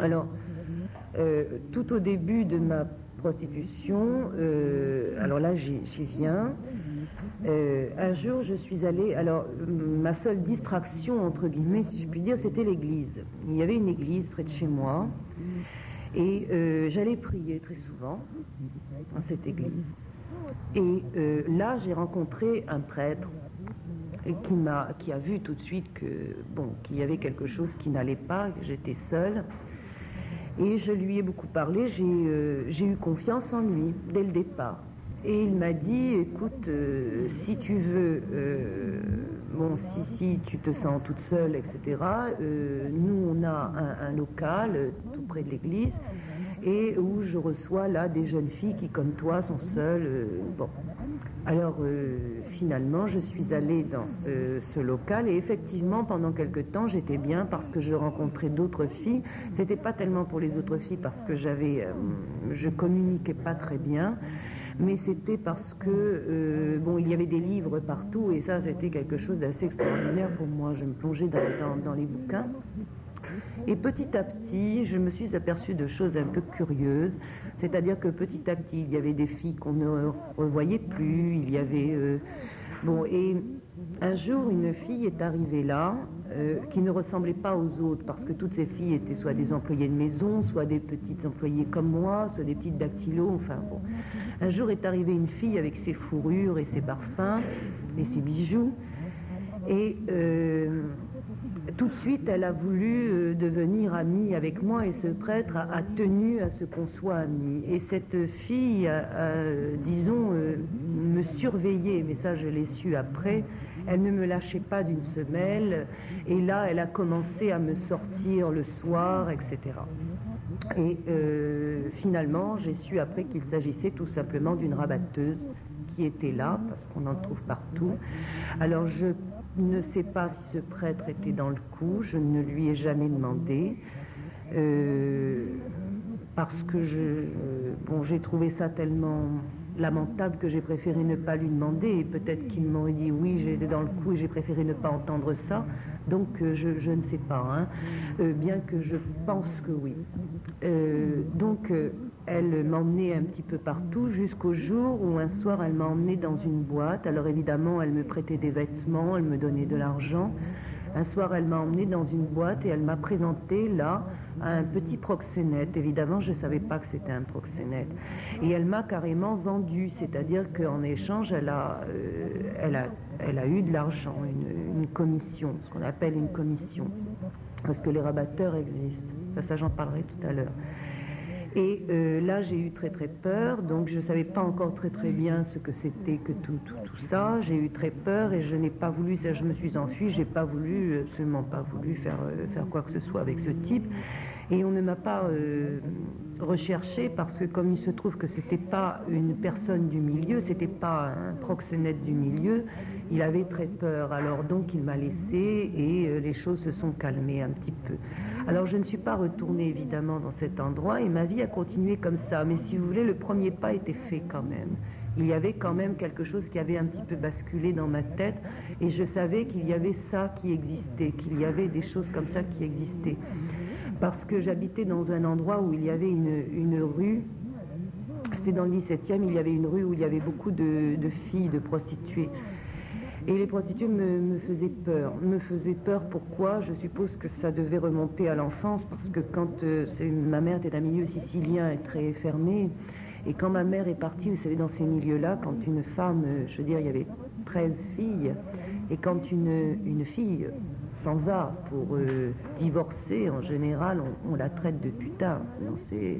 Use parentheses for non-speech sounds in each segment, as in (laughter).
Alors, euh, tout au début de ma prostitution, euh, alors là j'y viens, euh, un jour je suis allée, alors ma seule distraction entre guillemets si je puis dire c'était l'église. Il y avait une église près de chez moi et j'allais prier très souvent dans cette église. Et là j'ai rencontré un prêtre qui, m'a, qui a vu tout de suite que bon qu'il y avait quelque chose qui n'allait pas, que j'étais seule. Et je lui ai beaucoup parlé, j'ai, euh, eu confiance en lui dès le départ. Et il m'a dit, écoute, euh, si tu veux, euh, bon, si, si tu te sens toute seule, etc., nous, on a un, local tout près de l'église, et où je reçois là des jeunes filles qui, comme toi, sont seules. bon, alors euh, finalement, je suis allée dans ce, local et effectivement, pendant quelque temps, j'étais bien parce que je rencontrais d'autres filles. C'était pas tellement pour les autres filles parce que j'avais, euh, je communiquais pas très bien, mais c'était parce que euh, il y avait des livres partout et ça, c'était quelque chose d'assez extraordinaire pour moi. Je me plongeais dans les bouquins. Et petit à petit, je me suis aperçue de choses un peu curieuses. C'est-à-dire que petit à petit, il y avait des filles qu'on ne revoyait plus. Il y avait. Euh, bon, et un jour, une fille est arrivée là, euh, qui ne ressemblait pas aux autres, parce que toutes ces filles étaient soit des employées de maison, soit des petites employées comme moi, soit des petites dactylos, enfin bon. Un jour est arrivée une fille avec ses fourrures et ses parfums et ses bijoux, et euh, tout de suite, elle a voulu euh, devenir amie avec moi et ce prêtre a, tenu à ce qu'on soit amis. Et cette fille, disons, euh, me surveillait, mais ça je l'ai su après. Elle ne me lâchait pas d'une semelle et là, elle a commencé à me sortir le soir, etc. Et euh, finalement, j'ai su après qu'il s'agissait tout simplement d'une rabatteuse était là, parce qu'on en trouve partout. Alors je ne sais pas si ce prêtre était dans le coup, je ne lui ai jamais demandé. Euh, parce que je, bon, j'ai trouvé ça tellement lamentable que j'ai préféré ne pas lui demander. Et peut-être qu'il m'aurait dit oui, j'étais dans le coup et j'ai préféré ne pas entendre ça. Donc euh, je, ne sais pas, hein. euh, bien que je pense que oui. donc elle m'emmenait un petit peu partout jusqu'au jour où un soir elle m'a emmenée dans une boîte. Alors évidemment, elle me prêtait des vêtements, elle me donnait de l'argent. Un soir, elle m'a emmenée dans une boîte et elle m'a présenté là un petit proxénète. Évidemment, je ne savais pas que c'était un proxénète. Et elle m'a carrément vendu, c'est-à-dire qu'en échange, elle a, euh, eu de l'argent, une, commission, ce qu'on appelle une commission. Parce que les rabatteurs existent. ça j'en parlerai tout à l'heure. Et euh, là, j'ai eu très très peur, donc je ne savais pas encore très très bien ce que c'était que tout, tout, ça. J'ai eu très peur et je n'ai pas voulu, je me suis enfuie, j'ai pas voulu, absolument pas voulu faire, euh, faire quoi que ce soit avec ce type. Et on ne m'a pas euh, recherché parce que comme il se trouve que c'était pas une personne du milieu, c'était pas un proxénète du milieu, il avait très peur. Alors donc il m'a laissé et les choses se sont calmées un petit peu. Alors je ne suis pas retournée évidemment dans cet endroit et ma vie a continué comme ça. Mais si vous voulez, le premier pas était fait quand même. Il y avait quand même quelque chose qui avait un petit peu basculé dans ma tête et je savais qu'il y avait ça qui existait, qu'il y avait des choses comme ça qui existaient. Parce que j'habitais dans un endroit où il y avait une, rue c'était dans le 17e, il y avait une rue où il y avait beaucoup de filles, de prostituées. Et les prostituées me, faisaient peur. Me faisaient peur pourquoi? Je suppose que ça devait remonter à l'enfance parce que quand euh, ma mère était d'un milieu sicilien et très fermé, et quand ma mère est partie, vous savez, dans ces milieux-là, quand une femme, euh, je veux dire, il y avait 13 filles, et quand une, une fille s'en va pour euh, divorcer, en général, on, la traite de putain dans ces,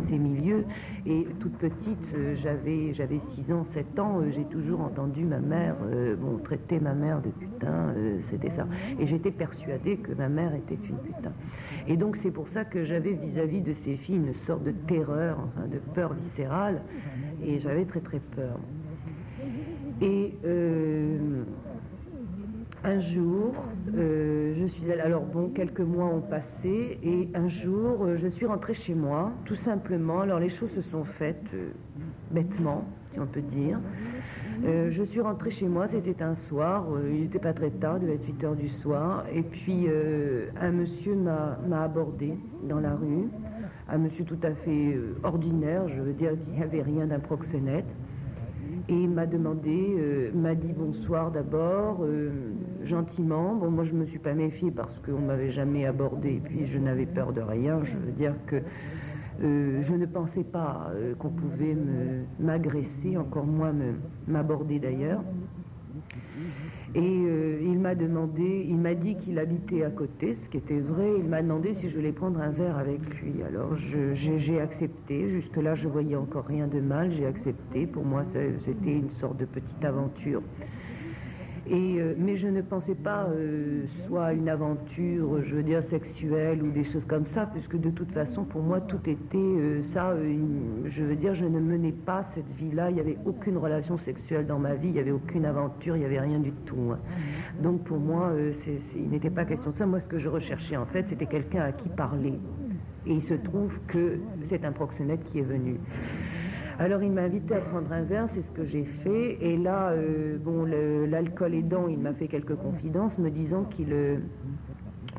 ces milieux. Et toute petite, euh, j'avais, j'avais 6 ans, 7 ans, euh, j'ai toujours entendu ma mère, bon, traiter ma mère de putain, c'était ça. Et j'étais persuadée que ma mère était une putain. Et donc c'est pour ça que j'avais vis-à-vis de ces filles une sorte de terreur, enfin de peur viscérale, et j'avais très très peur. Et un jour, euh, je suis allée, alors bon, quelques mois ont passé, et un jour, euh, je suis rentrée chez moi, tout simplement. Alors les choses se sont faites euh, bêtement, si on peut dire. Je suis rentrée chez moi, c'était un soir, il n'était pas très tard, de 8 heures du soir, et puis un monsieur m'a abordé dans la rue, un monsieur tout à fait ordinaire, je veux dire qu'il n'y avait rien d'un proxénète, et m'a demandé, m'a dit bonsoir d'abord, gentiment. Bon, moi je me suis pas méfiée parce qu'on m'avait jamais abordé, et puis je n'avais peur de rien, je veux dire que euh, je ne pensais pas euh, qu'on pouvait m'agresser, encore moins m'aborder d'ailleurs. Et euh, il m'a demandé, il m'a dit qu'il habitait à côté, ce qui était vrai. Il m'a demandé si je voulais prendre un verre avec lui. Alors j'ai accepté. Jusque-là, je voyais encore rien de mal. J'ai accepté. Pour moi, c'était une sorte de petite aventure. Euh, mais je ne pensais pas euh, soit une aventure, je veux dire, sexuelle ou des choses comme ça, puisque de toute façon, pour moi, tout était euh, ça. je veux dire, je ne menais pas cette vie-là. Il n'y avait aucune relation sexuelle dans ma vie, il n'y avait aucune aventure, il n'y avait rien du tout. Hein. Donc pour moi, il n'était pas question de ça. Moi, ce que je recherchais, en fait, c'était quelqu'un à qui parler. Et il se trouve que c'est un proxénète qui est venu. Alors il m'a invité à prendre un verre, c'est ce que j'ai fait. Et là, euh, bon, l'alcool aidant, il m'a fait quelques confidences, me disant qu'il, euh,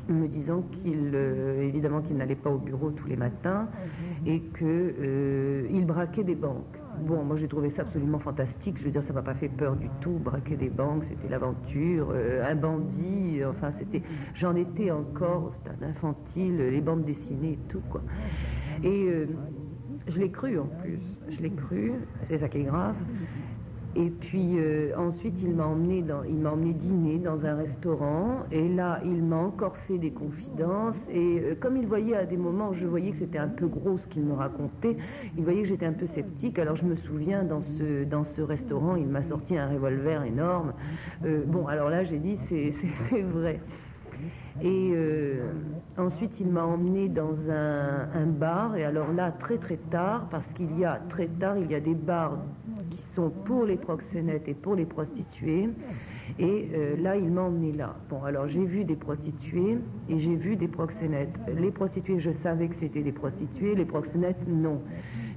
me disant qu'il, euh, évidemment, qu'il n'allait pas au bureau tous les matins et que il braquait des banques. Bon, moi j'ai trouvé ça absolument fantastique. Je veux dire, ça m'a pas fait peur du tout. Braquer des banques, c'était l'aventure. un bandit, enfin c'était, j'en étais encore au stade infantile, les bandes dessinées et tout quoi. Et je l'ai cru en plus, je l'ai cru, c'est ça qui est grave. Et puis euh, ensuite, il m'a emmené, il m'a emmené dîner dans un restaurant. Et là, il m'a encore fait des confidences. Et euh, comme il voyait à des moments je voyais que c'était un peu gros ce qu'il me racontait, il voyait que j'étais un peu sceptique. Alors je me souviens, dans ce, dans ce restaurant, il m'a sorti un revolver énorme. Euh, bon, alors là, j'ai dit, c'est, (laughs) c'est vrai. Et euh, ensuite, il m'a emmené dans un, bar. Et alors là, très très tard, parce qu'il y a très tard, il y a des bars qui sont pour les proxénètes et pour les prostituées. Et euh, là, il m'a emmené là. Bon, alors j'ai vu des prostituées et j'ai vu des proxénètes. Les prostituées, je savais que c'était des prostituées. Les proxénètes, non.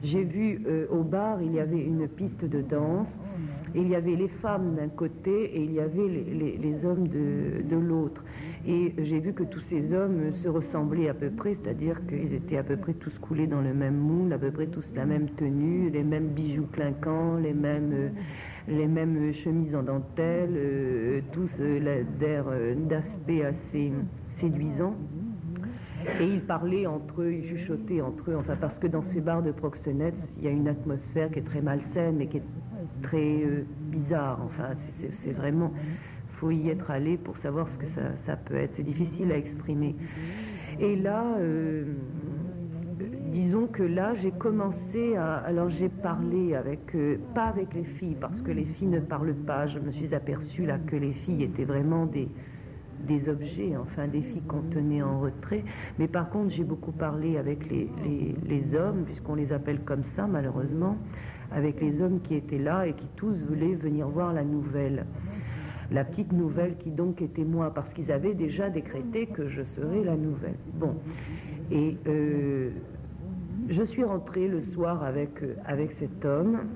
J'ai vu euh, au bar, il y avait une piste de danse. Il y avait les femmes d'un côté et il y avait les, hommes de l'autre. Et j'ai vu que tous ces hommes se ressemblaient à peu près, c'est-à-dire qu'ils étaient à peu près tous coulés dans le même moule, à peu près tous la même tenue, les mêmes bijoux clinquants, les mêmes, euh, chemises en dentelle, euh, tous euh, d'air, d'aspect assez séduisant. Et ils parlaient entre eux, ils chuchotaient entre eux, enfin parce que dans ces bars de proxénètes, il y a une atmosphère qui est très malsaine, mais qui est très bizarre. Enfin, c'est vraiment faut y être allé pour savoir ce que ça, peut être. C'est difficile à exprimer. Et là, euh, disons que là, j'ai commencé à. Alors, j'ai parlé avec. Euh, pas avec les filles, parce que les filles ne parlent pas. Je me suis aperçue là que les filles étaient vraiment des des objets, enfin des filles qu'on tenait en retrait. Mais par contre, j'ai beaucoup parlé avec les, les hommes, puisqu'on les appelle comme ça, malheureusement, avec les hommes qui étaient là et qui tous voulaient venir voir la nouvelle la petite nouvelle qui donc était moi, parce qu'ils avaient déjà décrété que je serais la nouvelle. Bon, et euh, je suis rentrée le soir avec, euh, avec cet homme,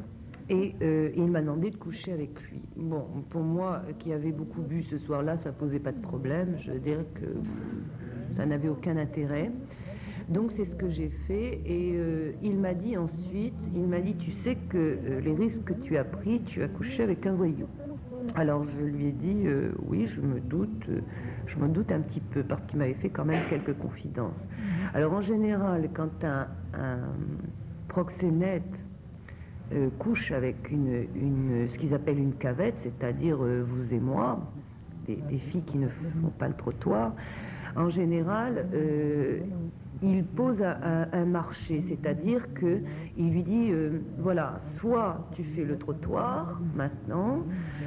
et euh, il m'a demandé de coucher avec lui. Bon, pour moi, qui avait beaucoup bu ce soir-là, ça posait pas de problème. Je veux dire que ça n'avait aucun intérêt. Donc c'est ce que j'ai fait et il m'a dit ensuite, il m'a dit, tu sais que les risques que tu as pris, tu as couché avec un voyou. Alors je lui ai dit euh, oui, je me doute, euh, je me doute un petit peu parce qu'il m'avait fait quand même quelques confidences. Alors en général, quand un, proxénète euh, couche avec une, ce qu'ils appellent une cavette, c'est-à-dire vous et moi, des, filles qui ne font pas le trottoir, en général, il pose un, marché, c'est-à-dire que il lui dit euh, voilà, soit tu fais le trottoir maintenant,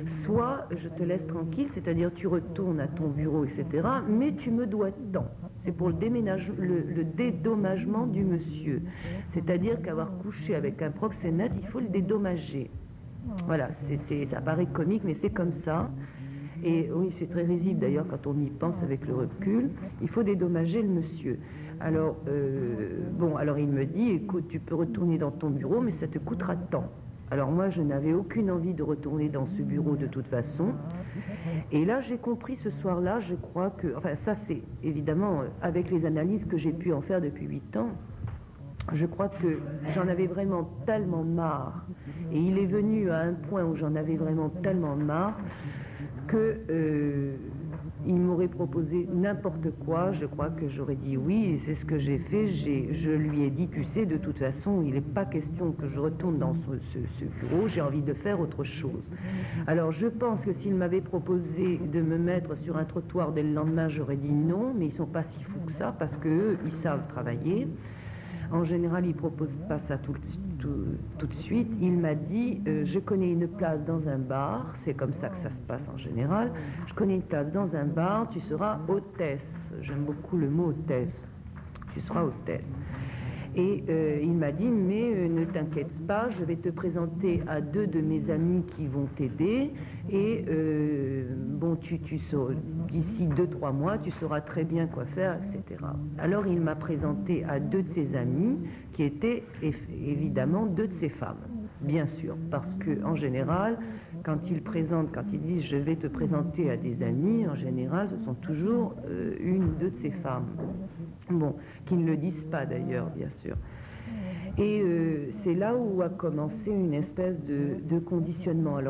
soit je te laisse tranquille, c'est-à-dire tu retournes à ton bureau, etc. Mais tu me dois tant. C'est pour le, le, dédommagement du monsieur. C'est-à-dire qu'avoir couché avec un proxénète, il faut le dédommager. Voilà, c'est, ça paraît comique, mais c'est comme ça. Et oui, c'est très risible d'ailleurs quand on y pense avec le recul. Il faut dédommager le monsieur. Alors, euh, bon, alors il me dit, écoute, tu peux retourner dans ton bureau, mais ça te coûtera tant. Alors moi, je n'avais aucune envie de retourner dans ce bureau de toute façon. Et là, j'ai compris ce soir-là, je crois que, enfin ça c'est évidemment euh, avec les analyses que j'ai pu en faire depuis huit ans, je crois que j'en avais vraiment tellement marre. Et il est venu à un point où j'en avais vraiment tellement marre que euh, il m'aurait proposé n'importe quoi, je crois que j'aurais dit oui, c'est ce que j'ai fait. Je lui ai dit, tu sais, de toute façon, il n'est pas question que je retourne dans ce, ce bureau, j'ai envie de faire autre chose. Alors je pense que s'il m'avait proposé de me mettre sur un trottoir dès le lendemain, j'aurais dit non, mais ils sont pas si fous que ça, parce qu'eux, ils savent travailler. En général, il ne propose pas ça tout, de suite. Il m'a dit, euh, je connais une place dans un bar, c'est comme ça que ça se passe en général. Je connais une place dans un bar, tu seras hôtesse. J'aime beaucoup le mot hôtesse. Tu seras hôtesse. Et euh, il m'a dit, mais euh, ne t'inquiète pas, je vais te présenter à deux de mes amis qui vont t'aider. Et euh, bon, tu, tu d'ici deux, trois mois, tu sauras très bien quoi faire, etc. Alors il m'a présenté à deux de ses amis, qui étaient évidemment deux de ses femmes, bien sûr, parce que en général, quand ils présentent, quand ils disent je vais te présenter à des amis, en général, ce sont toujours une ou deux de ses femmes. Bon, qui ne le disent pas d'ailleurs, bien sûr. Et euh, c'est là où a commencé une espèce de, conditionnement.